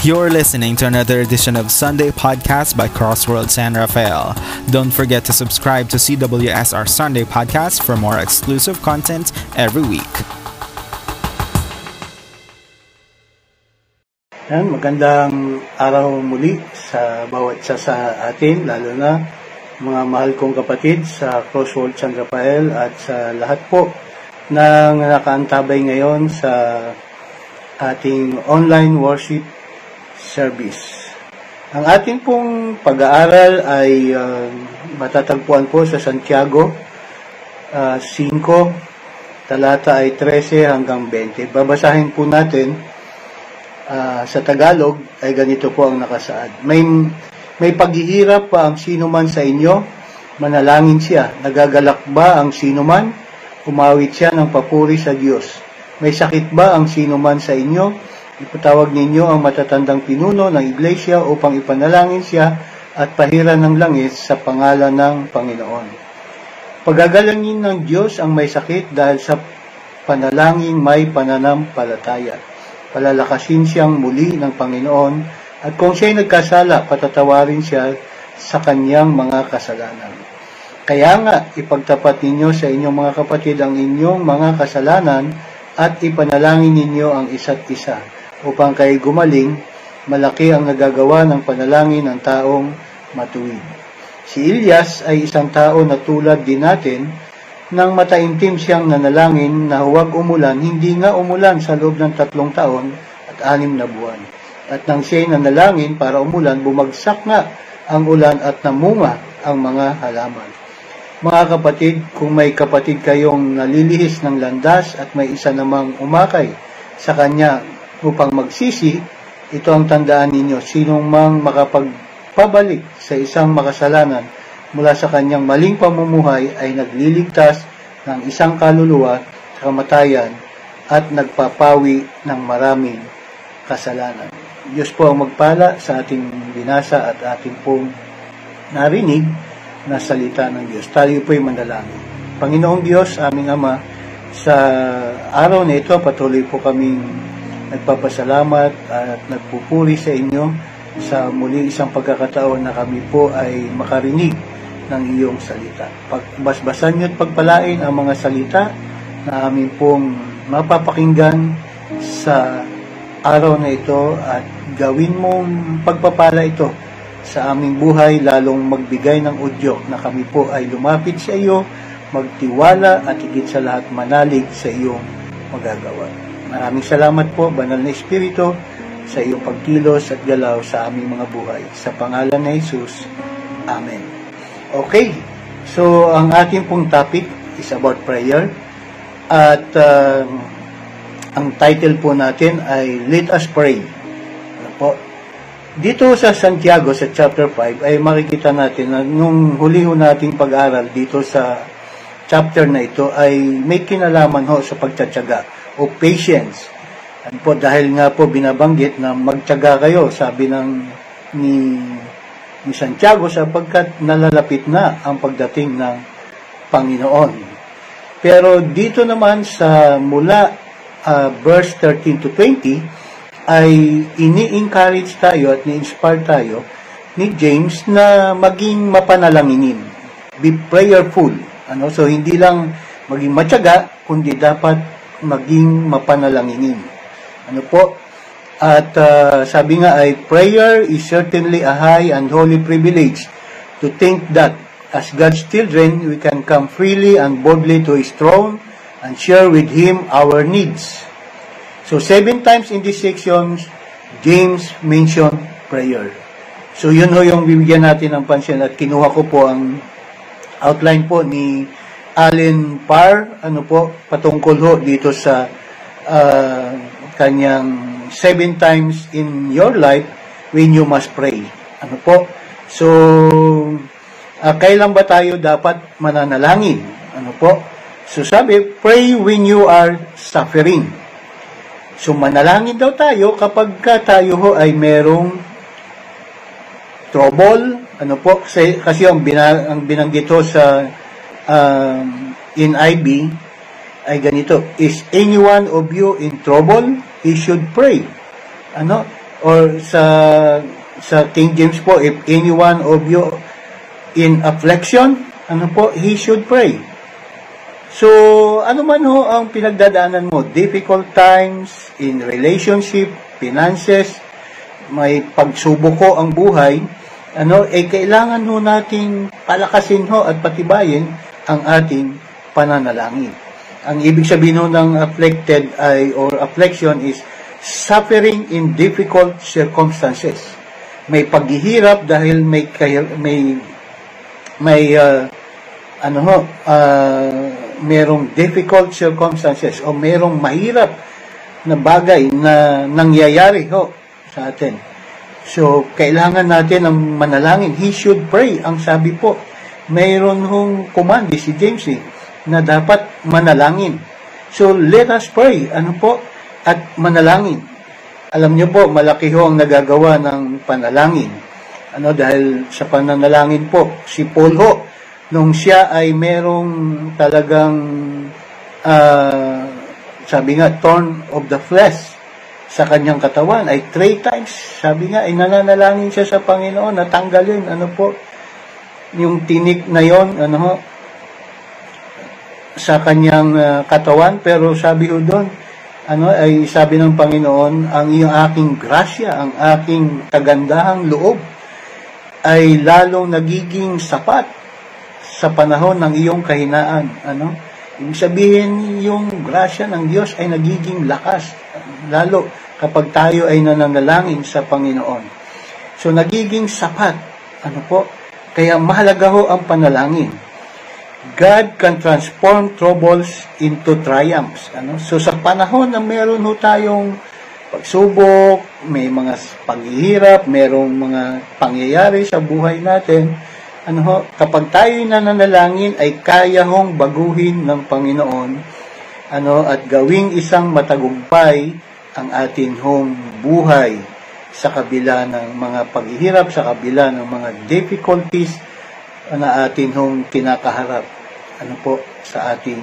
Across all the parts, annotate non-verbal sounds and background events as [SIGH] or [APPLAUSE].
You're listening to another edition of Sunday Podcast by Crossworld San Rafael. Don't forget to subscribe to CWSR Sunday Podcast for more exclusive content every week. Yan, magandang araw muli sa bawat isa sa atin, lalo na mga mahal kong kapatid sa Crossworld San Rafael at sa lahat po na nakaantabay ngayon sa ating online worship service. Ang ating pong pag-aaral ay uh, matatagpuan po sa Santiago uh, 5, talata ay 13 hanggang 20. Babasahin po natin uh, sa Tagalog ay ganito po ang nakasaad. May, may paghihirap pa ang sino man sa inyo, manalangin siya. Nagagalak ba ang sino man? Umawit siya ng papuri sa Diyos. May sakit ba ang sino man sa inyo? Ipatawag ninyo ang matatandang pinuno ng iglesia upang ipanalangin siya at pahiran ng langit sa pangalan ng Panginoon. Pagagalangin ng Diyos ang may sakit dahil sa panalangin may pananampalataya. Palalakasin siyang muli ng Panginoon at kung siya'y nagkasala, patatawarin siya sa kanyang mga kasalanan. Kaya nga, ipagtapat ninyo sa inyong mga kapatid ang inyong mga kasalanan at ipanalangin ninyo ang isa't isa upang kay gumaling, malaki ang nagagawa ng panalangin ng taong matuwid. Si Ilyas ay isang tao na tulad din natin, nang mataimtim siyang nanalangin na huwag umulan, hindi nga umulan sa loob ng tatlong taon at anim na buwan. At nang siya'y nanalangin para umulan, bumagsak nga ang ulan at namunga ang mga halaman. Mga kapatid, kung may kapatid kayong nalilihis ng landas at may isa namang umakay sa kanya upang magsisi, ito ang tandaan ninyo, sinong mang makapagpabalik sa isang makasalanan mula sa kanyang maling pamumuhay ay nagliligtas ng isang kaluluwa sa kamatayan at nagpapawi ng maraming kasalanan. Diyos po ang magpala sa ating binasa at ating pong narinig na salita ng Diyos. Tayo po'y manalangin. Panginoong Diyos, aming Ama, sa araw na ito, patuloy po kaming nagpapasalamat at nagpupuri sa inyo sa muli isang pagkakataon na kami po ay makarinig ng iyong salita. Pagbasbasan niyo at pagpalain ang mga salita na amin pong mapapakinggan sa araw na ito at gawin mong pagpapala ito sa aming buhay lalong magbigay ng udyok na kami po ay lumapit sa iyo, magtiwala at higit sa lahat manalig sa iyong magagawa. Maraming salamat po, Banal na Espiritu, sa iyong pagkilos at galaw sa aming mga buhay. Sa pangalan ni Jesus, Amen. Okay, so ang ating pong topic is about prayer. At uh, ang title po natin ay Let Us Pray. Ano po? Dito sa Santiago, sa chapter 5, ay makikita natin na nung huli ho nating pag-aral dito sa chapter na ito ay may kinalaman ho sa pagtsatsaga o patience. Ano po, dahil nga po binabanggit na magtyaga kayo, sabi ng ni, ni Santiago, sapagkat nalalapit na ang pagdating ng Panginoon. Pero dito naman sa mula uh, verse 13 to 20, ay ini-encourage tayo at ni-inspire tayo ni James na maging mapanalanginin. Be prayerful. Ano? So, hindi lang maging matyaga, kundi dapat maging mapanalanginin. Ano po? At uh, sabi nga ay, prayer is certainly a high and holy privilege to think that as God's children, we can come freely and boldly to His throne and share with Him our needs. So, seven times in this section, James mentioned prayer. So, yun ho yung bibigyan natin ng pansin at kinuha ko po ang outline po ni Allen Parr, ano po, patungkol ho dito sa uh, kanyang seven times in your life when you must pray. Ano po? So, uh, kailan ba tayo dapat mananalangin? Ano po? So sabi, pray when you are suffering. So manalangin daw tayo kapag ka tayo ho ay merong trouble, ano po, kasi, kasi ang, bina, ang binanggit ho sa um, in IB ay ganito, is anyone of you in trouble? He should pray. Ano? or sa sa King James po, if anyone of you in affliction, ano po, he should pray. So, ano man ho ang pinagdadaanan mo, difficult times in relationship, finances, may pagsubok ko ang buhay, ano, eh kailangan ho nating palakasin ho at patibayin ang ating pananalangin. Ang ibig sabihin ng afflicted ay or affliction is suffering in difficult circumstances. May paghihirap dahil may may may uh, ano ho, uh, merong difficult circumstances o merong mahirap na bagay na nangyayari ho sa atin. So, kailangan natin ng manalangin. He should pray. Ang sabi po, mayroon hong kumandi si James eh, na dapat manalangin. So, let us pray. Ano po? At manalangin. Alam niyo po, malaki ho ang nagagawa ng panalangin. Ano, dahil sa pananalangin po, si Paul ho, nung siya ay merong talagang uh, sabi nga torn of the flesh sa kanyang katawan ay three times sabi nga ay nananalangin siya sa Panginoon na tanggalin ano po yung tinik na yon ano ho sa kanyang uh, katawan pero sabi ho doon ano ay sabi ng Panginoon ang iyong aking grasya ang aking kagandahang loob ay lalong nagiging sapat sa panahon ng iyong kahinaan. Ano? Ibig sabihin, yung grasya ng Diyos ay nagiging lakas, lalo kapag tayo ay nananalangin sa Panginoon. So, nagiging sapat. Ano po? Kaya mahalaga ho ang panalangin. God can transform troubles into triumphs. Ano? So, sa panahon na meron ho tayong pagsubok, may mga paghihirap, merong mga pangyayari sa buhay natin, ano ho, kapag tayo nananalangin ay kaya hong baguhin ng Panginoon ano at gawing isang matagumpay ang ating hong buhay sa kabila ng mga paghihirap, sa kabila ng mga difficulties na atin hong kinakaharap ano po sa ating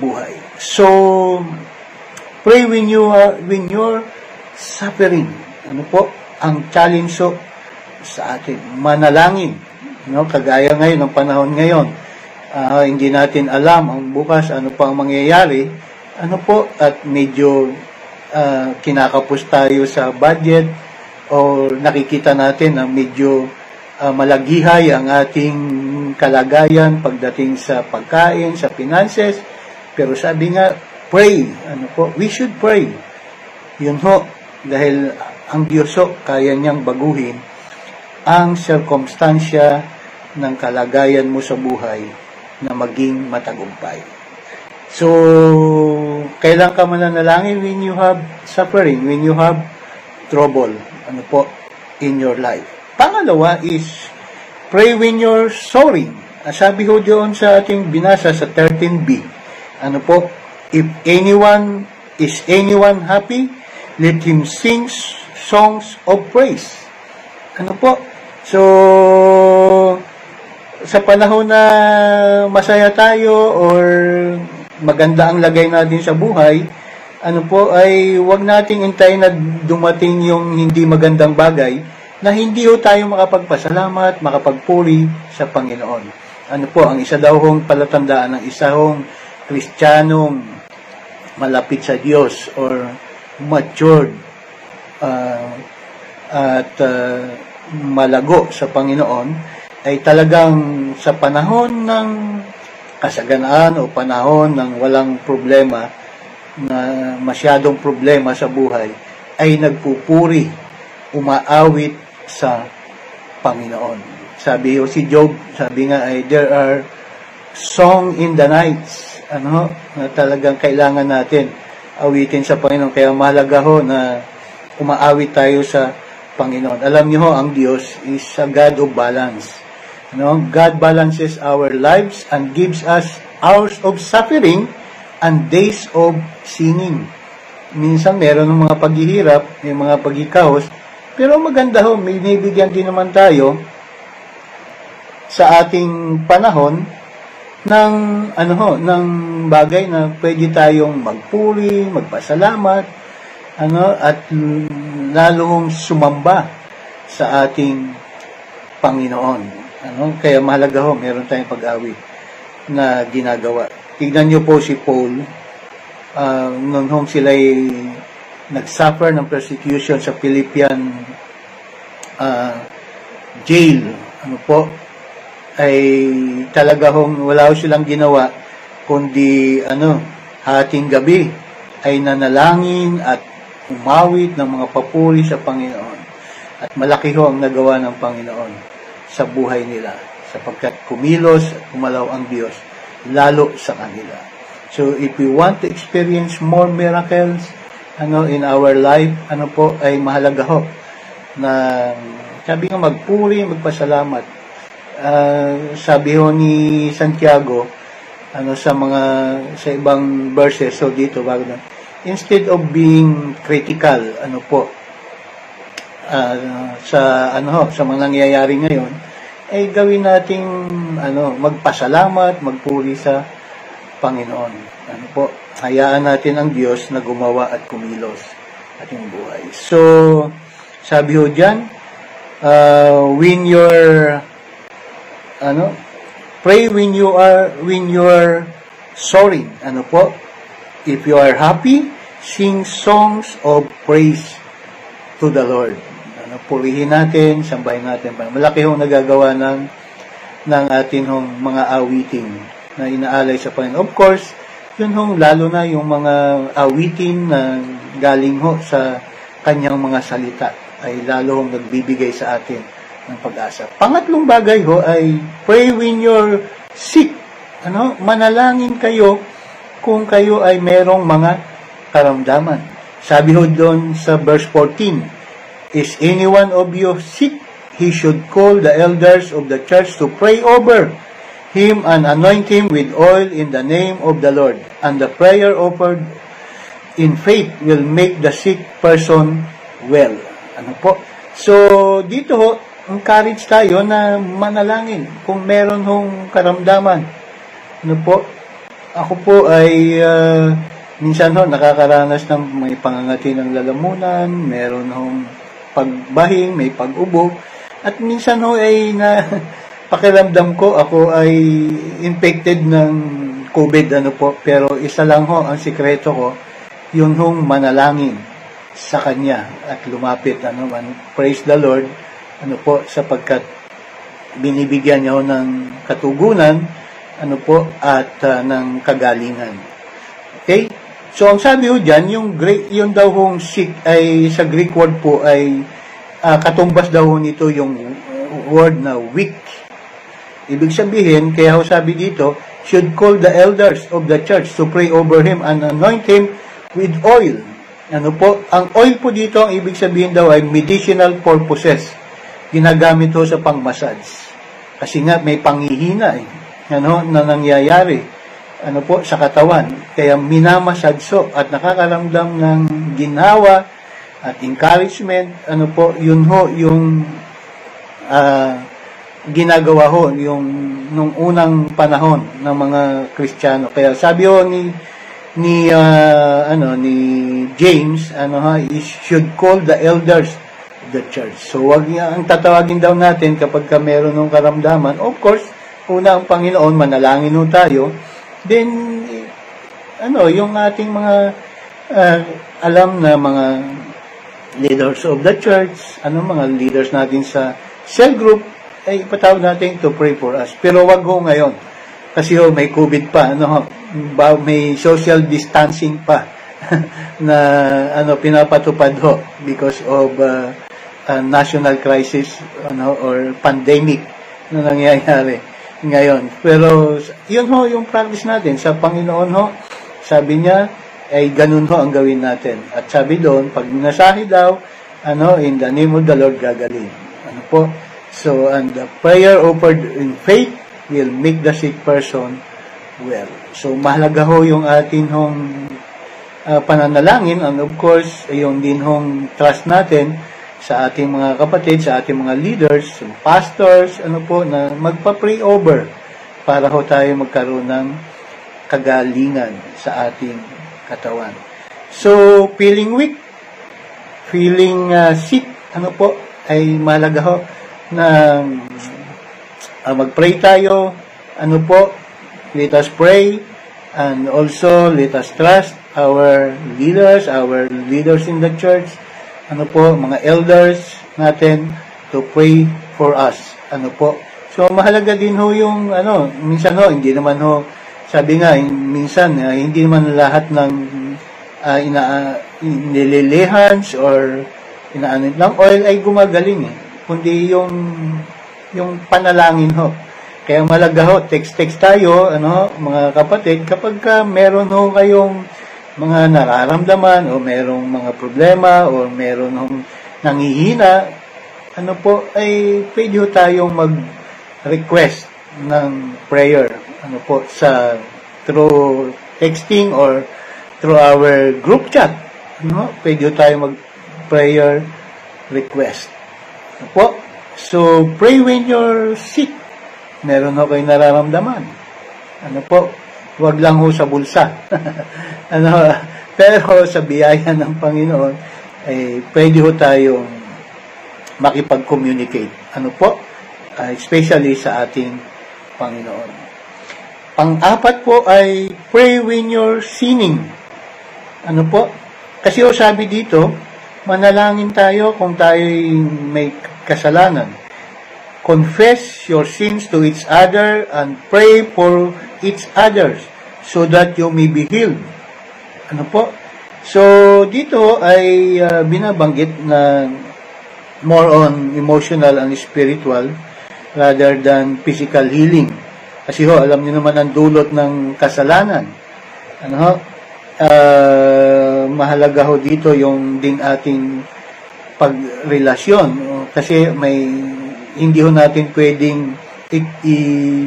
buhay. So, pray when you are, when you're suffering. Ano po? Ang challenge so, sa atin. Manalangin No, kagaya ngayon, ng panahon ngayon, uh, hindi natin alam ang bukas ano pa ang mangyayari. Ano po, at medyo uh, kinakapos tayo sa budget o nakikita natin na medyo uh, malagihay ang ating kalagayan pagdating sa pagkain, sa finances. Pero sabi nga, pray. Ano po? We should pray. Yun ho. Dahil ang Diyos ho, kaya niyang baguhin ang sirkumstansya ng kalagayan mo sa buhay na maging matagumpay. So, kailan ka mananalangin when you have suffering, when you have trouble, ano po, in your life. Pangalawa is, pray when you're sorry. Sabi ho doon sa ating binasa sa 13b, ano po, if anyone, is anyone happy, let him sing songs of praise. Ano po? So, sa panahon na masaya tayo or maganda ang lagay natin sa buhay, ano po ay wag nating intayin na dumating yung hindi magandang bagay na hindi ho tayo makapagpasalamat, makapagpuri sa Panginoon. Ano po, ang isa daw hong palatandaan ng isa hong Kristiyanong malapit sa Diyos or matured uh, at uh, malago sa Panginoon ay talagang sa panahon ng kasaganaan o panahon ng walang problema na masyadong problema sa buhay ay nagpupuri, umaawit sa Panginoon. Sabi o si Job, sabi nga ay there are song in the nights ano na talagang kailangan natin awitin sa Panginoon kaya mahalaga ho na umaawit tayo sa Panginoon. Alam niyo ho, ang Diyos is a God of balance. No? God balances our lives and gives us hours of suffering and days of singing. Minsan meron ng mga paghihirap, may mga paghikahos, pero maganda ho, may nibigyan din naman tayo sa ating panahon ng ano ho, ng bagay na pwede tayong magpuri, magpasalamat, ano at lalong sumamba sa ating Panginoon. Ano? Kaya mahalaga ho, meron tayong pag-awit na ginagawa. Tignan niyo po si Paul, uh, nung hong sila'y nagsuffer ng persecution sa Philippian uh, jail, ano po, ay talaga hong wala silang ginawa kundi ano, hating gabi ay nanalangin at umawit ng mga papuri sa Panginoon. At malaki ho ang nagawa ng Panginoon sa buhay nila sapagkat kumilos at kumalaw ang Diyos lalo sa kanila. So if we want to experience more miracles ano in our life, ano po ay mahalaga ho na sabi nga magpuri, magpasalamat. Uh, sabi ho ni Santiago, ano sa mga sa ibang verses so dito bago na instead of being critical ano po uh, sa ano sa mga nangyayari ngayon ay gawin nating ano magpasalamat magpuri sa Panginoon ano po hayaan natin ang Diyos na gumawa at kumilos ating buhay so sabi ho diyan uh, when your ano Pray when you are when you are sorry. Ano po? If you are happy, sing songs of praise to the Lord. Purihin natin, sambahin natin. Malaki hong nagagawa ng, ng atin hong mga awiting na inaalay sa Panginoon. Of course, yun hong lalo na yung mga awitin na galing ho sa kanyang mga salita ay lalo hong nagbibigay sa atin ng pag-asa. Pangatlong bagay ho ay pray when you're sick. Ano? Manalangin kayo kung kayo ay merong mga karamdaman. Sabi ho doon sa verse 14, Is anyone of you sick? He should call the elders of the church to pray over him and anoint him with oil in the name of the Lord. And the prayer offered in faith will make the sick person well. Ano po? So, dito ho, encourage tayo na manalangin kung meron hong karamdaman. Ano po? Ako po ay uh, minsan ho nakakaranas ng may pangangati ng lalamunan, meron hong pagbahing, may pag-ubo, at minsan ho ay na [LAUGHS] pakiramdam ko ako ay infected ng COVID ano po, pero isa lang ho ang sikreto ko, yun hong manalangin sa kanya at lumapit ano praise the Lord ano po, sapagkat binibigyan niya ng katugunan, ano po, at uh, ng kagalingan. Okay? So, ang sabi ho dyan, yung, Greek, yung daw hong sick ay, sa Greek word po ay, uh, katumbas daw nito yung word na weak. Ibig sabihin, kaya ho sabi dito, should call the elders of the church to pray over him and anoint him with oil. Ano po? Ang oil po dito, ang ibig sabihin daw ay medicinal purposes ginagamit ho sa pangmassage. Kasi nga may panghihina eh, ano, na nangyayari ano po, sa katawan. Kaya minamasadso at nakakaramdam ng ginawa at encouragement, ano po, yun ho, yung uh, ginagawa ho, yung nung unang panahon ng mga Kristiyano. Kaya sabi ho ni ni uh, ano ni James ano ha is should call the elders the church. So, wag niya, ang tatawagin daw natin kapag ka meron ng karamdaman, of course, una ang Panginoon, manalangin ho tayo, then, ano, yung ating mga uh, alam na mga leaders of the church, ano, mga leaders natin sa cell group, ay ipatawag natin to pray for us. Pero wag ho ngayon. Kasi ho, may COVID pa, ano, may social distancing pa [LAUGHS] na ano pinapatupad ho because of uh, national crisis ano, or pandemic na nangyayari ngayon. Pero yun ho yung practice natin sa Panginoon ho. Sabi niya ay ganun ho ang gawin natin. At sabi doon, pag nasahi daw, ano, in the name of the Lord gagaling. Ano po? So, and the prayer offered in faith will make the sick person well. So, mahalaga ho yung atin hong uh, pananalangin and of course, yung din hong trust natin sa ating mga kapatid, sa ating mga leaders, pastors, ano po, na magpa-pray over para ho tayo magkaroon ng kagalingan sa ating katawan. So, feeling weak, feeling uh, sick, ano po, ay malaga ho na uh, mag-pray tayo, ano po, let us pray, and also let us trust our leaders, our leaders in the church, ano po, mga elders natin to pray for us. Ano po. So, mahalaga din ho yung, ano, minsan ho, hindi naman ho, sabi nga, minsan, uh, hindi naman lahat ng uh, ina, uh, nililihans or inaanit ng oil ay gumagaling eh. Kundi yung, yung panalangin ho. Kaya malaga ho, text-text tayo, ano, mga kapatid, kapag ka meron ho kayong mga nararamdaman o merong mga problema o meron hong nangihina, ano po, ay pwede tayong mag-request ng prayer. Ano po, sa through texting or through our group chat. Ano, pwede tayong mag-prayer request. Ano po, so pray when you're sick. Meron ho kayo nararamdaman. Ano po, Huwag lang ho sa bulsa. [LAUGHS] ano, pero sa biyaya ng Panginoon, eh, pwede ho tayong makipag-communicate. Ano po? Uh, especially sa ating Panginoon. Pang-apat po ay pray when you're sinning. Ano po? Kasi o sabi dito, manalangin tayo kung tayo may kasalanan. Confess your sins to each other and pray for each others so that you may be healed. Ano po? So, dito ay uh, binabanggit na more on emotional and spiritual rather than physical healing. Kasi ho, alam niyo naman ang dulot ng kasalanan. Ano ho? Uh, mahalaga ho dito yung din ating pagrelasyon. Kasi may hindi ho natin pwedeng i- i-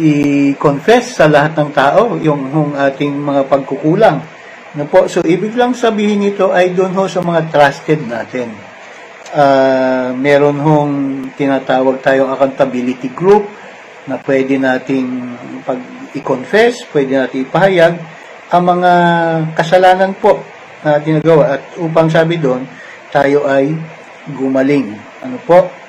i-confess sa lahat ng tao yung, yung ating mga pagkukulang. No po? So, ibig lang sabihin nito ay doon ho sa mga trusted natin. Uh, meron hong tinatawag tayong accountability group na pwede nating pag i-confess, pwede nating ipahayag ang mga kasalanan po na ginagawa at upang sabi doon, tayo ay gumaling. Ano po?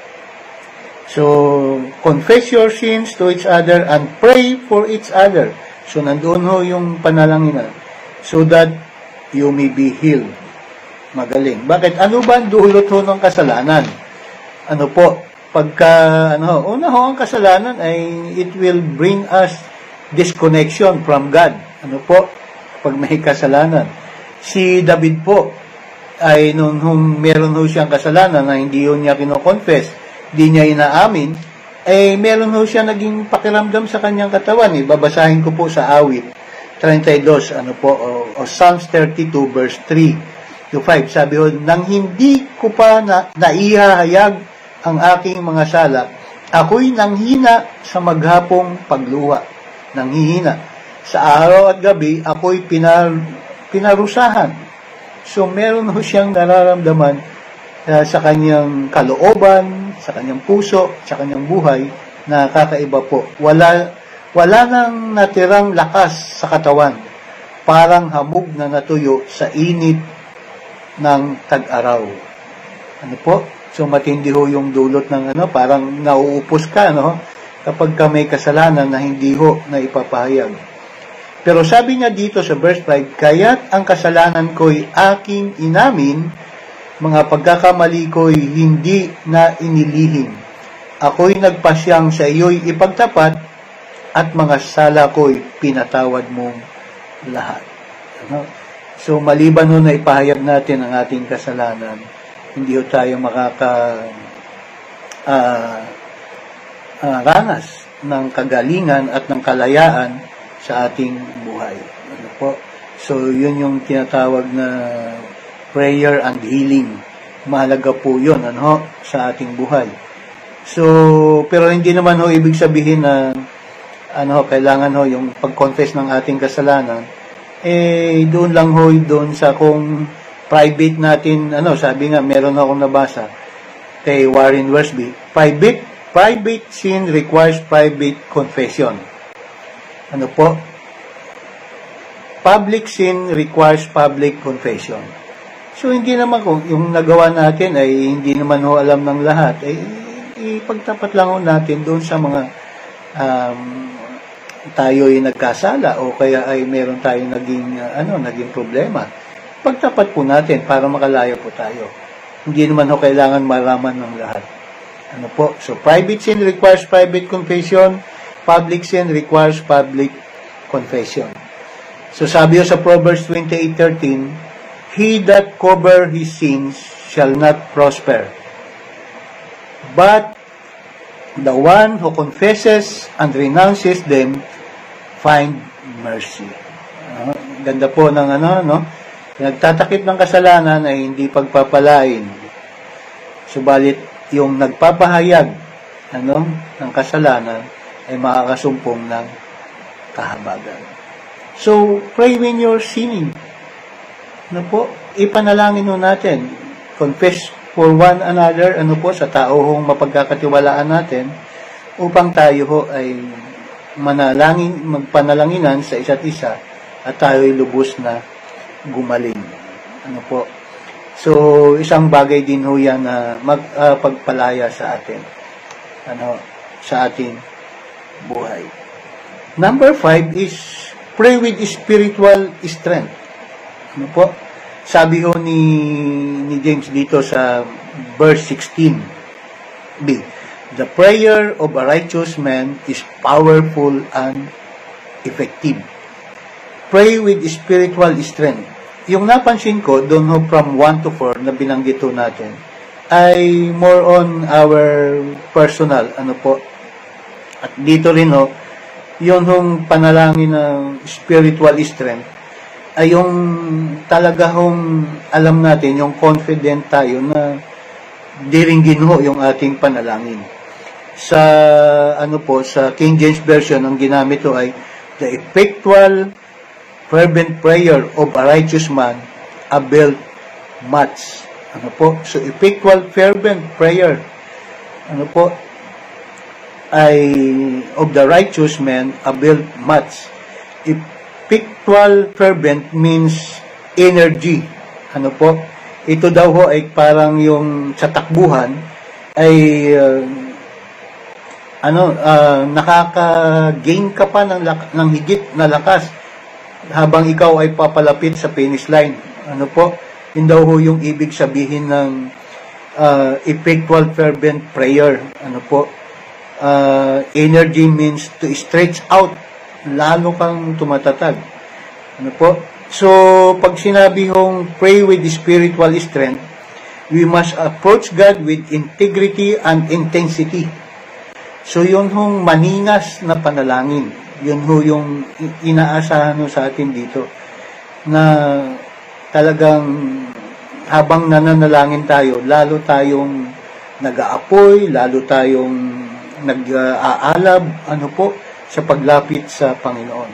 So, confess your sins to each other and pray for each other. So, nandoon ho yung panalangin so that you may be healed. Magaling. Bakit? Ano ba ang dulot ho ng kasalanan? Ano po? Pagka, ano ho, una ho ang kasalanan ay it will bring us disconnection from God. Ano po? Pag may kasalanan. Si David po, ay nung, nung meron ho siyang kasalanan na hindi ho niya kino-confess, di niya inaamin, eh meron ho siya naging pakiramdam sa kanyang katawan. Eh. Babasahin ko po sa awit 32, ano po, o, o Psalms 32 verse 3 to 5. Sabi ho, nang hindi ko pa na, naihahayag ang aking mga sala, ako'y nanghina sa maghapong pagluwa. Nanghihina. Sa araw at gabi, ako'y pinar, pinarusahan. So, meron ho siyang nararamdaman uh, sa kanyang kalooban, sa kanyang puso, sa kanyang buhay, na kakaiba po. Wala, wala nang natirang lakas sa katawan, parang hamog na natuyo sa init ng tag-araw. Ano po? So matindi ho yung dulot ng ano, parang nauupos ka, no? Kapag ka may kasalanan na hindi ho na ipapahayag. Pero sabi niya dito sa verse 5, Kaya't ang kasalanan ko'y aking inamin, mga pagkakamali ko'y hindi na inilihim. Ako'y nagpasyang sa iyo'y ipagtapat at mga sala ko'y pinatawad mong lahat. Ano? So, maliban nun na ipahayag natin ang ating kasalanan, hindi ho tayo makaka uh, uh, ranas ng kagalingan at ng kalayaan sa ating buhay. Ano po? So, yun yung tinatawag na prayer and healing. Mahalaga po yun ano, sa ating buhay. So, pero hindi naman ho ibig sabihin na ano, kailangan ho yung pag-confess ng ating kasalanan, eh, doon lang ho, doon sa kung private natin, ano, sabi nga, meron akong nabasa kay Warren Worsby, private, private sin requires private confession. Ano po? Public sin requires public confession. So, hindi naman kung yung nagawa natin ay hindi naman ho alam ng lahat, ay ipagtapat lang ho natin doon sa mga um, tayo ay nagkasala o kaya ay meron tayong naging, uh, ano, naging problema. Pagtapat po natin para makalaya po tayo. Hindi naman ho kailangan malaman ng lahat. Ano po? So, private sin requires private confession. Public sin requires public confession. So, sabi sa Proverbs 28.13, He that cover his sins shall not prosper. But the one who confesses and renounces them find mercy. Uh, ganda po ng ano, no? Nagtatakip ng kasalanan ay hindi pagpapalain. Subalit, yung nagpapahayag ano, ng kasalanan ay makakasumpong ng kahabagan. So, pray when you're sinning ano po, ipanalangin ho natin. Confess for one another, ano po, sa tao hong mapagkakatiwalaan natin, upang tayo ho ay manalangin, magpanalanginan sa isa't isa, at tayo ay lubos na gumaling. Ano po. So, isang bagay din ho yan na magpagpalaya uh, sa atin. Ano, sa ating buhay. Number five is pray with spiritual strength. Ano po? Sabi ho ni, ni James dito sa verse 16b, The prayer of a righteous man is powerful and effective. Pray with spiritual strength. Yung napansin ko, doon ho from 1 to 4 na binanggit ho natin, ay more on our personal, ano po. At dito rin ho, yun hong panalangin ng spiritual strength ay yung talaga hong alam natin, yung confident tayo na diringgin ho yung ating panalangin. Sa ano po, sa King James Version, ang ginamit ho ay the effectual fervent prayer of a righteous man availed much. Ano po? So, effectual fervent prayer. Ano po? Ay of the righteous man availed much. If Spiritual fervent means energy. Ano po? Ito daw ho ay parang yung sa takbuhan ay uh, ano uh, nakaka-gain ka pa ng, ng higit na lakas habang ikaw ay papalapit sa finish line. Ano po? Yun daw ho yung ibig sabihin ng uh, effectual fervent prayer. Ano po? Uh, energy means to stretch out lalo kang tumatatag. Ano po? So, pag sinabi hong pray with spiritual strength, we must approach God with integrity and intensity. So, yun hong maningas na panalangin. Yun ho yung inaasahan sa atin dito na talagang habang nananalangin tayo, lalo tayong nag-aapoy, lalo tayong nag-aalab, ano po, sa paglapit sa Panginoon.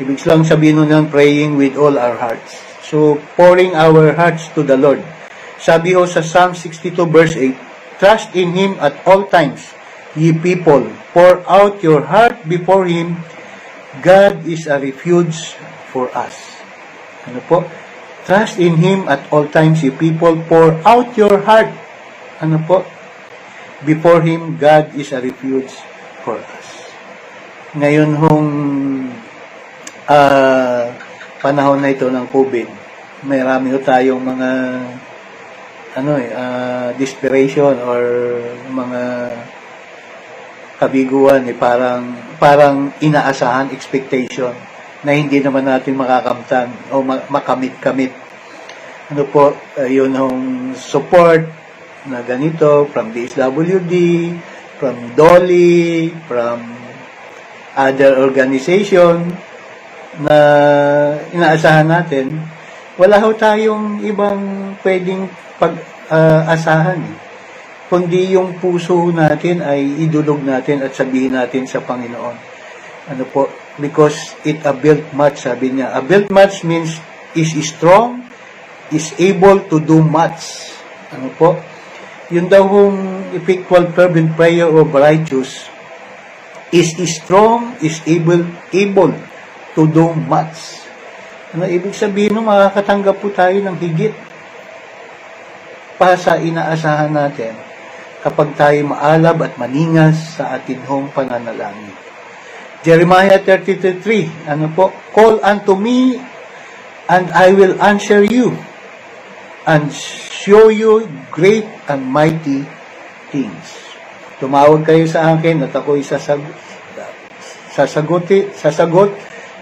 Ibig lang sabihin nun praying with all our hearts. So, pouring our hearts to the Lord. Sabi ho sa Psalm 62 verse 8, Trust in Him at all times, ye people. Pour out your heart before Him. God is a refuge for us. Ano po? Trust in Him at all times, ye people. Pour out your heart. Ano po? Before Him, God is a refuge for us ngayon hong uh, panahon na ito ng COVID, may rami tayong mga ano eh, uh, desperation or mga kabiguan eh, parang parang inaasahan expectation na hindi naman natin makakamtan o makamit-kamit. Ano po, uh, yun yung support na ganito from DSWD, from Dolly, from other organization na inaasahan natin, wala ho tayong ibang pwedeng pag-asahan. Uh, kundi yung puso natin ay idulog natin at sabihin natin sa Panginoon. Ano po? Because it a built much, sabi niya. A built much means is strong, is able to do much. Ano po? Yun daw hong effectual fervent prayer of righteous is strong, is able, able to do much. Ano ibig sabihin no, makakatanggap po tayo ng higit. pa sa inaasahan natin kapag tayo maalab at maningas sa atin hong pananalangin. Jeremiah 33:3, ano po? Call unto me and I will answer you and show you great and mighty things. Tumawag kayo sa akin at ako'y sasag sasaguti, sasagot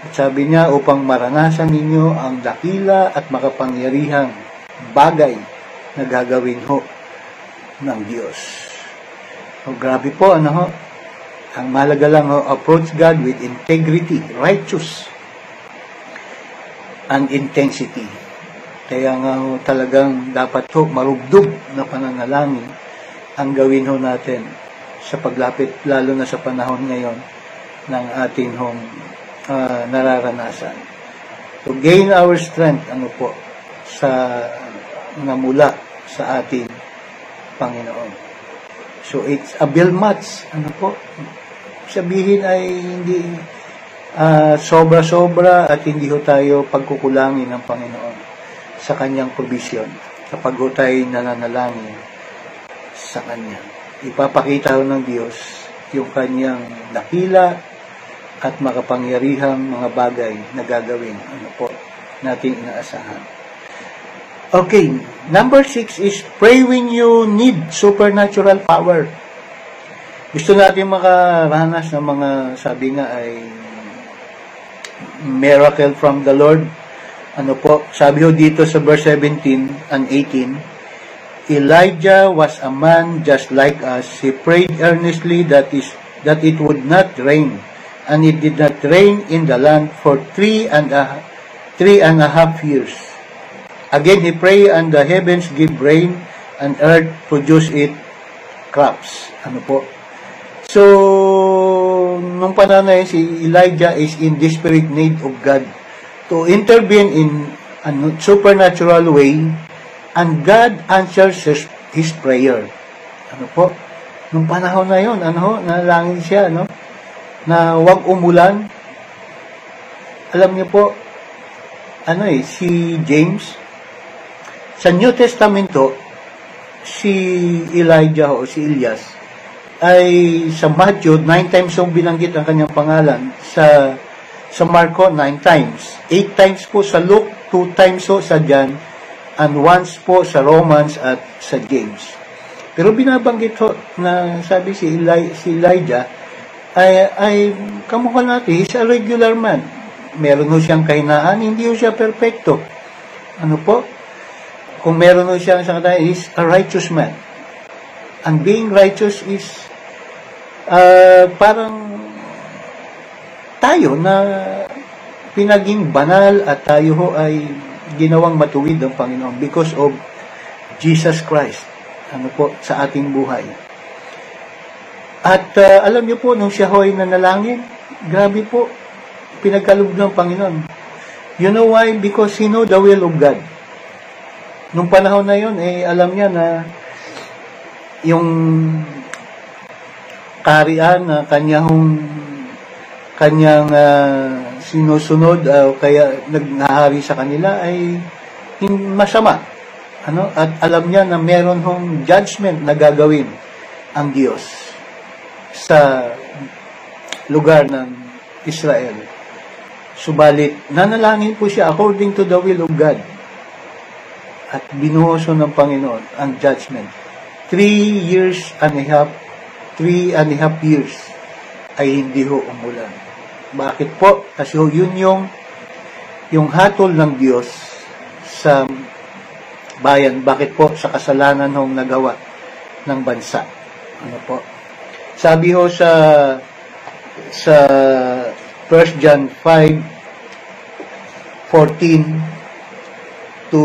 at sabi niya upang maranasan ninyo ang dakila at makapangyarihang bagay na gagawin ho ng Diyos. O grabe po, ano ho? Ang malaga lang ho, approach God with integrity, righteous, and intensity. Kaya nga ho, talagang dapat ho marugdog na pananalangin ang gawin ho natin sa paglapit, lalo na sa panahon ngayon ng ating hong uh, nararanasan. To gain our strength, ano po, sa na mula sa ating Panginoon. So it's a bill match. Ano po? Sabihin ay hindi uh, sobra-sobra at hindi ho tayo pagkukulangin ng Panginoon sa kanyang provision kapag ho tayo nananalangin sa kanya. Ipapakita ng Diyos yung kanyang dakila at makapangyarihang mga bagay na gagawin ano po nating inaasahan. Okay, number six is pray when you need supernatural power. Gusto natin makaranas ng mga, sabi nga ay miracle from the Lord. Ano po, sabi ho dito sa verse 17 and 18, Elijah was a man just like us. He prayed earnestly that is that it would not rain, and it did not rain in the land for three and a three and a half years. Again, he pray and the heavens give rain and earth produce it crops. Ano po? So, nung panahon na si Elijah is in desperate need of God to intervene in a supernatural way and God answers his, his prayer. Ano po? Nung panahon na yun, ano ho, nalangin siya, no? Na wag umulan. Alam niyo po, ano eh, si James, sa New Testamento, si Elijah o si Elias ay sa Matthew, nine times yung binanggit ang kanyang pangalan. Sa sa Marco, nine times. Eight times po sa Luke, two times po sa John, and once po sa Romans at sa James. Pero binabanggit ho na sabi si, Eli, si Elijah ay, ay kamukha natin, he's a regular man. Meron ho siyang kahinaan, hindi ho siya perfecto. Ano po? kung meron siya sa kanya, is a righteous man. And being righteous is uh, parang tayo na pinaging banal at tayo ho ay ginawang matuwid ng Panginoon because of Jesus Christ ano po sa ating buhay. At uh, alam niyo po, nung siya ho'y nanalangin, grabe po, pinagkalog ng Panginoon. You know why? Because he know the will of God nung panahon na yon eh alam niya na yung karian na kanyang kanyang uh, sinusunod uh, kaya naghahari sa kanila ay masama ano at alam niya na meron hong judgment na gagawin ang Diyos sa lugar ng Israel subalit nanalangin po siya according to the will of God at binuhoso ng Panginoon ang judgment. Three years and a half, three and a half years ay hindi ho umulan. Bakit po? Kasi yun yung, yung hatol ng Diyos sa bayan. Bakit po? Sa kasalanan hong nagawa ng bansa. Ano po? Sabi ho sa sa 1 John 5 14 to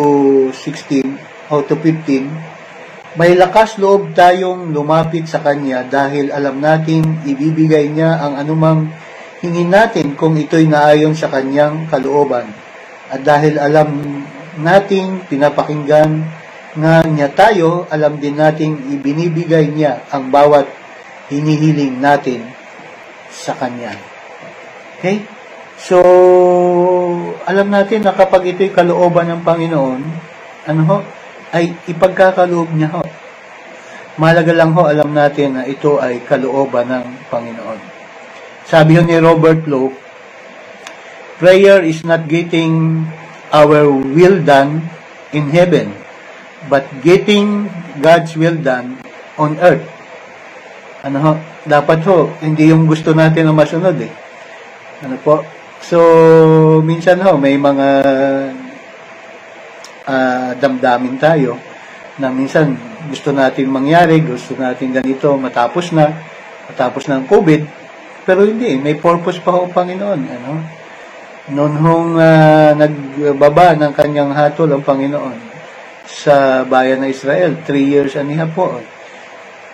16 o to 15, may lakas loob tayong lumapit sa Kanya dahil alam nating ibibigay niya ang anumang hingin natin kung ito'y naayon sa Kanyang kalooban. At dahil alam nating pinapakinggan nga niya tayo, alam din nating ibinibigay niya ang bawat hinihiling natin sa Kanya. Okay? So, alam natin na kapag ito'y kalooban ng Panginoon, ano ho, ay ipagkakaloob niya ho. Malaga lang ho, alam natin na ito ay kalooban ng Panginoon. Sabi ni Robert Lowe, prayer is not getting our will done in heaven, but getting God's will done on earth. Ano ho? Dapat ho, hindi yung gusto natin na masunod eh. Ano po? So, minsan ho, may mga uh, damdamin tayo na minsan gusto natin mangyari, gusto natin ganito, matapos na, matapos ng COVID, pero hindi, may purpose pa ho Panginoon. Ano? Noon hong uh, nagbaba ng kanyang hatol ang Panginoon sa bayan ng Israel, three years and a half po.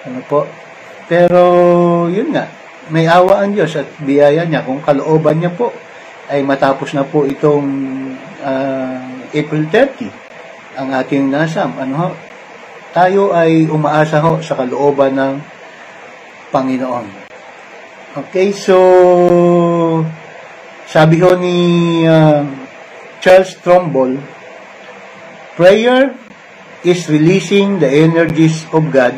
Ano po? Pero, yun nga, may awa ang Diyos at biyaya niya kung kalooban niya po ay matapos na po itong uh, April 30 ang ating nasam. Ano ho? Tayo ay umaasa ho sa kalooban ng Panginoon. Okay, so sabi ho ni uh, Charles Trumbull, prayer is releasing the energies of God,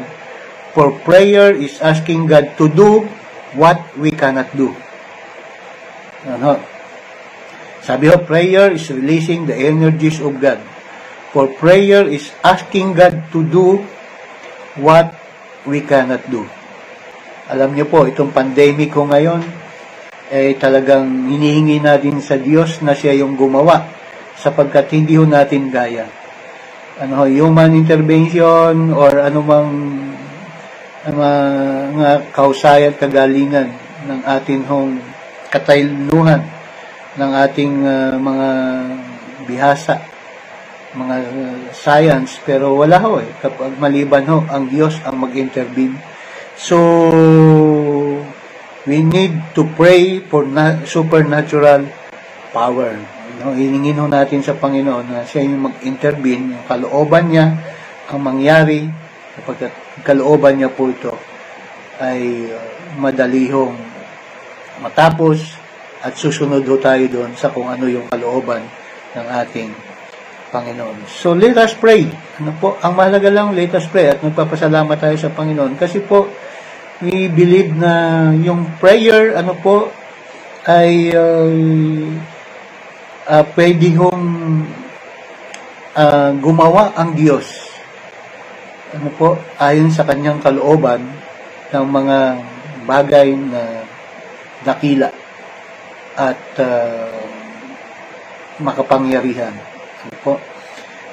for prayer is asking God to do what we cannot do. Ano? Sabi ho, prayer is releasing the energies of God. For prayer is asking God to do what we cannot do. Alam niyo po, itong pandemic ko ngayon, eh talagang hinihingi natin sa Diyos na siya yung gumawa sapagkat hindi ho natin gaya. Ano, human intervention or anumang mga kausay at kagalingan ng atin hong katayluhan ng ating uh, mga bihasa, mga uh, science, pero wala ho eh. Kapag maliban ho, ang Diyos ang mag-intervene. So, we need to pray for na- supernatural power. No, hilingin ho natin sa Panginoon na siya yung mag-intervene, yung kalooban niya ang mangyari kapag kalooban niya po ito ay uh, madali hong matapos at susunod ho tayo doon sa kung ano yung kalooban ng ating Panginoon. So, let us pray. Ano po? Ang mahalaga lang, let us pray. At nagpapasalamat tayo sa Panginoon. Kasi po, we believe na yung prayer, ano po, ay uh, uh, pwede hong uh, gumawa ang Diyos. Ano po, ayon sa kanyang kalooban ng mga bagay na dakila at uh, makapangyarihan. Ano po?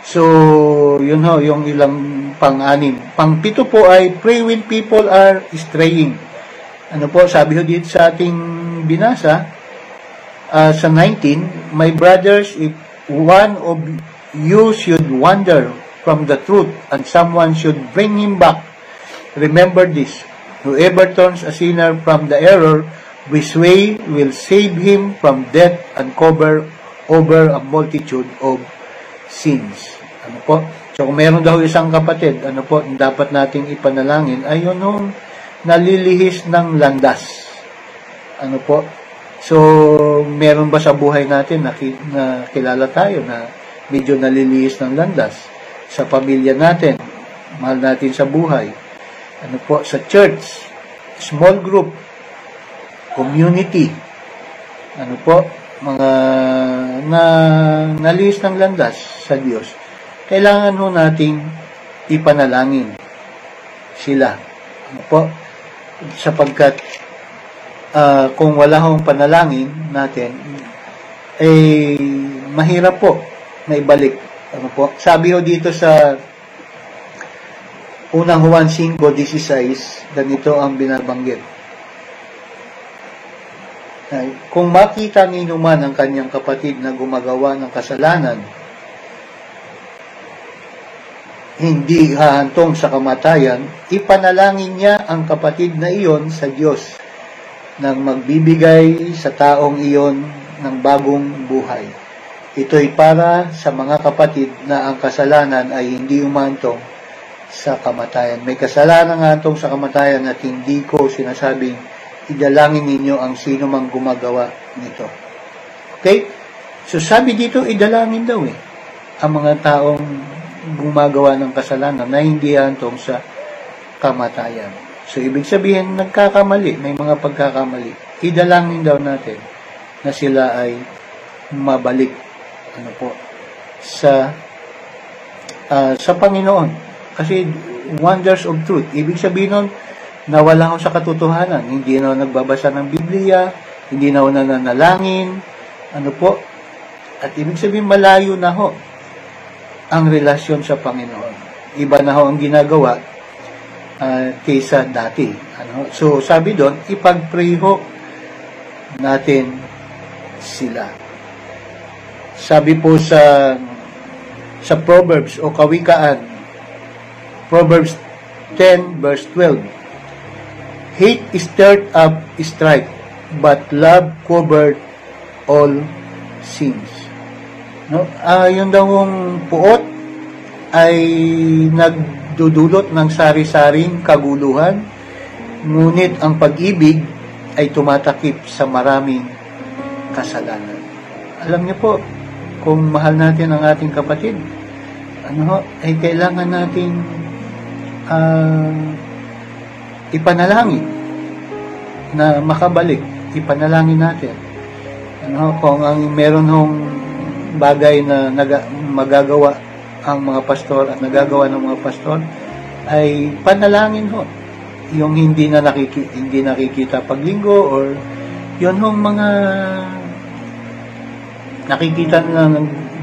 So, yun ho, yung ilang pang-anim. Pang-pito po ay pray when people are straying. Ano po, sabi ho dito sa ating binasa, uh, sa 19, My brothers, if one of you should wander from the truth and someone should bring him back, remember this, whoever turns a sinner from the error, which way will save him from death and cover over a multitude of sins. Ano po? So, kung meron daw isang kapatid, ano po, dapat nating ipanalangin, ay yun yung nalilihis ng landas. Ano po? So, meron ba sa buhay natin na, na kilala tayo na medyo nalilihis ng landas? Sa pamilya natin, mahal natin sa buhay. Ano po? Sa church, small group, community, ano po, mga na nalis ng landas sa Diyos, kailangan ho nating ipanalangin sila. Ano po? Sapagkat uh, kung wala hong panalangin natin, eh mahirap po na ibalik. Ano po? Sabi ho dito sa unang Juan 5.16, ganito ang binabanggit kung makita ni man ang kanyang kapatid na gumagawa ng kasalanan, hindi hahantong sa kamatayan, ipanalangin niya ang kapatid na iyon sa Diyos nang magbibigay sa taong iyon ng bagong buhay. Ito'y para sa mga kapatid na ang kasalanan ay hindi umantong sa kamatayan. May kasalanan nga sa kamatayan at hindi ko sinasabing idalangin ninyo ang sino mang gumagawa nito. Okay? So sabi dito, idalangin daw eh. Ang mga taong gumagawa ng kasalanan na hindi hantong sa kamatayan. So, ibig sabihin, nagkakamali, may mga pagkakamali. Idalangin daw natin na sila ay mabalik ano po sa uh, sa Panginoon. Kasi wonders of truth. Ibig sabihin nun, nawala ako sa katotohanan. Hindi na ako nagbabasa ng Biblia, hindi na ako nananalangin, ano po. At ibig sabihin, malayo na ho ang relasyon sa Panginoon. Iba na ho ang ginagawa uh, kaysa dati. Ano? So, sabi doon, ipag-pray ho natin sila. Sabi po sa sa Proverbs o Kawikaan, Proverbs 10 verse 12, Hate is stirred up strife, but love covered all sins. No? Uh, daw yung puot ay nagdudulot ng sari-saring kaguluhan, ngunit ang pag-ibig ay tumatakip sa maraming kasalanan. Alam niyo po, kung mahal natin ang ating kapatid, ano, ay kailangan natin uh, ipanalangin na makabalik. Ipanalangin natin. Ano, kung ang meron hong bagay na naga, magagawa ang mga pastor at nagagawa ng mga pastor ay panalangin ho. Yung hindi na nakiki, hindi nakikita paglinggo or yun hong mga nakikita na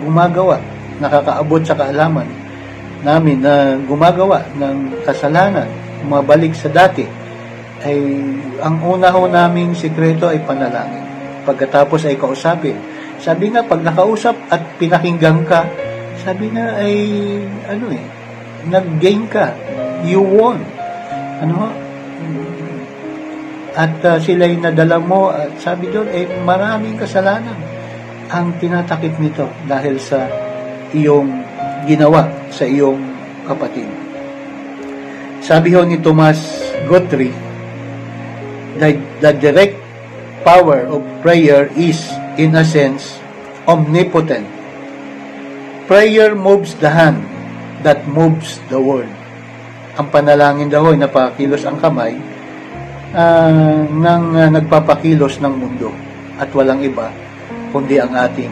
gumagawa nakakaabot sa kaalaman namin na gumagawa ng kasalanan mabalik sa dati ay ang una ho naming sikreto ay panalangin. Pagkatapos ay kausapin sabi nga, pag nakausap at pinakinggan ka, sabi na ay, ano eh, nag-gain ka. You won. Ano At uh, sila'y nadala mo at sabi doon, eh, maraming kasalanan ang tinatakip nito dahil sa iyong ginawa sa iyong kapatid. Sabi ho ni Thomas Guthrie, the, the direct power of prayer is in a sense, omnipotent. Prayer moves the hand that moves the world. Ang panalangin daw ay napakilos ang kamay uh, ng uh, nagpapakilos ng mundo at walang iba kundi ang ating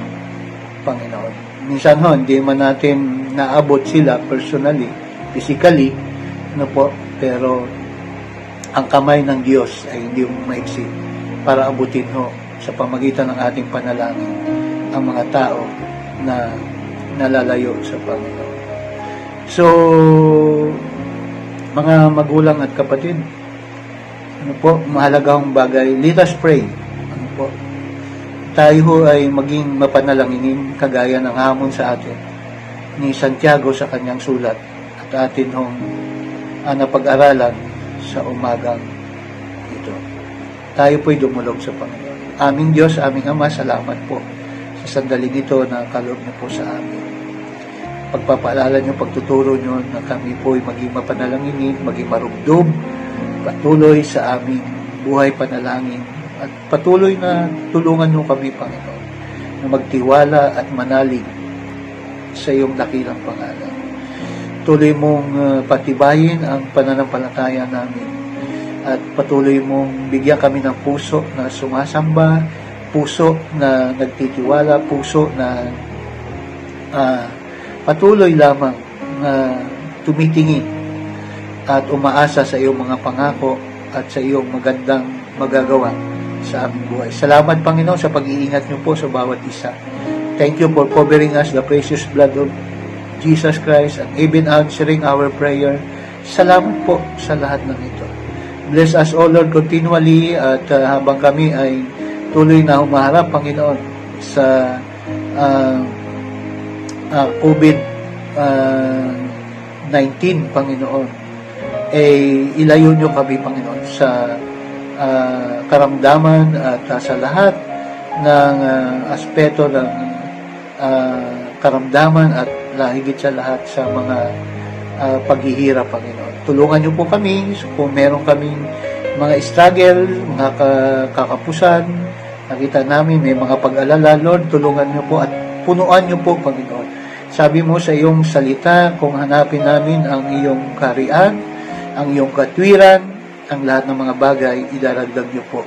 Panginoon. Minsan ho, hindi man natin naabot sila personally, physically, ano po, pero ang kamay ng Diyos ay hindi maiksi para abutin ho sa pamagitan ng ating panalangin ang mga tao na nalalayo sa Panginoon. So, mga magulang at kapatid, ano po, mahalagang bagay, let us pray. Ano po, tayo ho ay maging mapanalanginin kagaya ng hamon sa atin ni Santiago sa kanyang sulat at atin hong uh, napag-aralan sa umagang ito. Tayo po'y dumulog sa Panginoon. Aming Diyos, aming Ama, salamat po sa sandali nito na kaloob niyo po sa amin. Pagpapaalala niyo, pagtuturo niyo na kami po ay maging mapanalanginin, maging marugdob, patuloy sa aming buhay panalangin at patuloy na tulungan niyo kami, Panginoon, na magtiwala at manalig sa iyong dakilang pangalan. Tuloy mong uh, patibayin ang pananampalataya namin at patuloy mong bigyan kami ng puso na sumasamba, puso na nagtitiwala, puso na uh, patuloy lamang na tumitingin at umaasa sa iyong mga pangako at sa iyong magandang magagawa sa aming buhay. Salamat Panginoon sa pag-iingat niyo po sa bawat isa. Thank you for covering us the precious blood of Jesus Christ and even answering our prayer. Salamat po sa lahat ng ito. Bless us, O Lord, continually at uh, habang kami ay tuloy na humaharap, Panginoon, sa uh, uh, COVID-19, uh, Panginoon, eh ilayo nyo kami, Panginoon, sa uh, karamdaman at uh, sa lahat ng uh, aspeto ng uh, karamdaman at higit sa lahat sa mga uh, paghihirap, Panginoon tulungan niyo po kami kung meron kaming mga struggle, mga kakapusan, nakita namin may mga pag-alala, Lord, tulungan niyo po at punuan niyo po, Panginoon. Sabi mo sa iyong salita, kung hanapin namin ang iyong karian, ang iyong katwiran, ang lahat ng mga bagay, idaragdag niyo po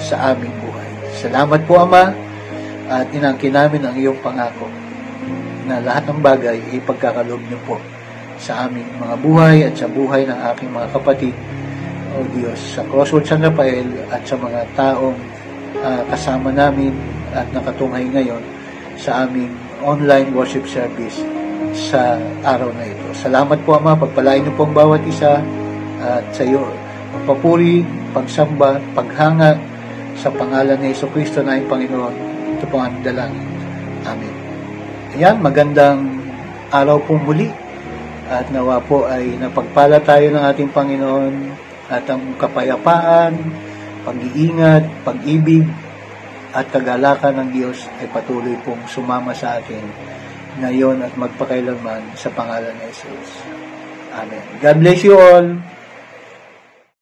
sa aming buhay. Salamat po, Ama, at inangkin namin ang iyong pangako na lahat ng bagay ipagkakaloob niyo po sa aming mga buhay at sa buhay ng aking mga kapatid, O Diyos, sa Crossroads San Rafael at sa mga taong uh, kasama namin at nakatunghay ngayon sa aming online worship service sa araw na ito. Salamat po Ama, pagpalain niyo po ang bawat isa at sa iyo papuri, pagsamba, paghanga sa pangalan ni Yeso Kristo na ang Panginoon. Ito po ang dalangin. Amen. Ayan, magandang araw po muli at nawa po ay napagpala tayo ng ating Panginoon at ang kapayapaan, pag-iingat, pag-ibig, at kagalakan ng Diyos ay patuloy pong sumama sa atin ngayon at magpakailanman sa pangalan ni Jesus. Amen. God bless you all.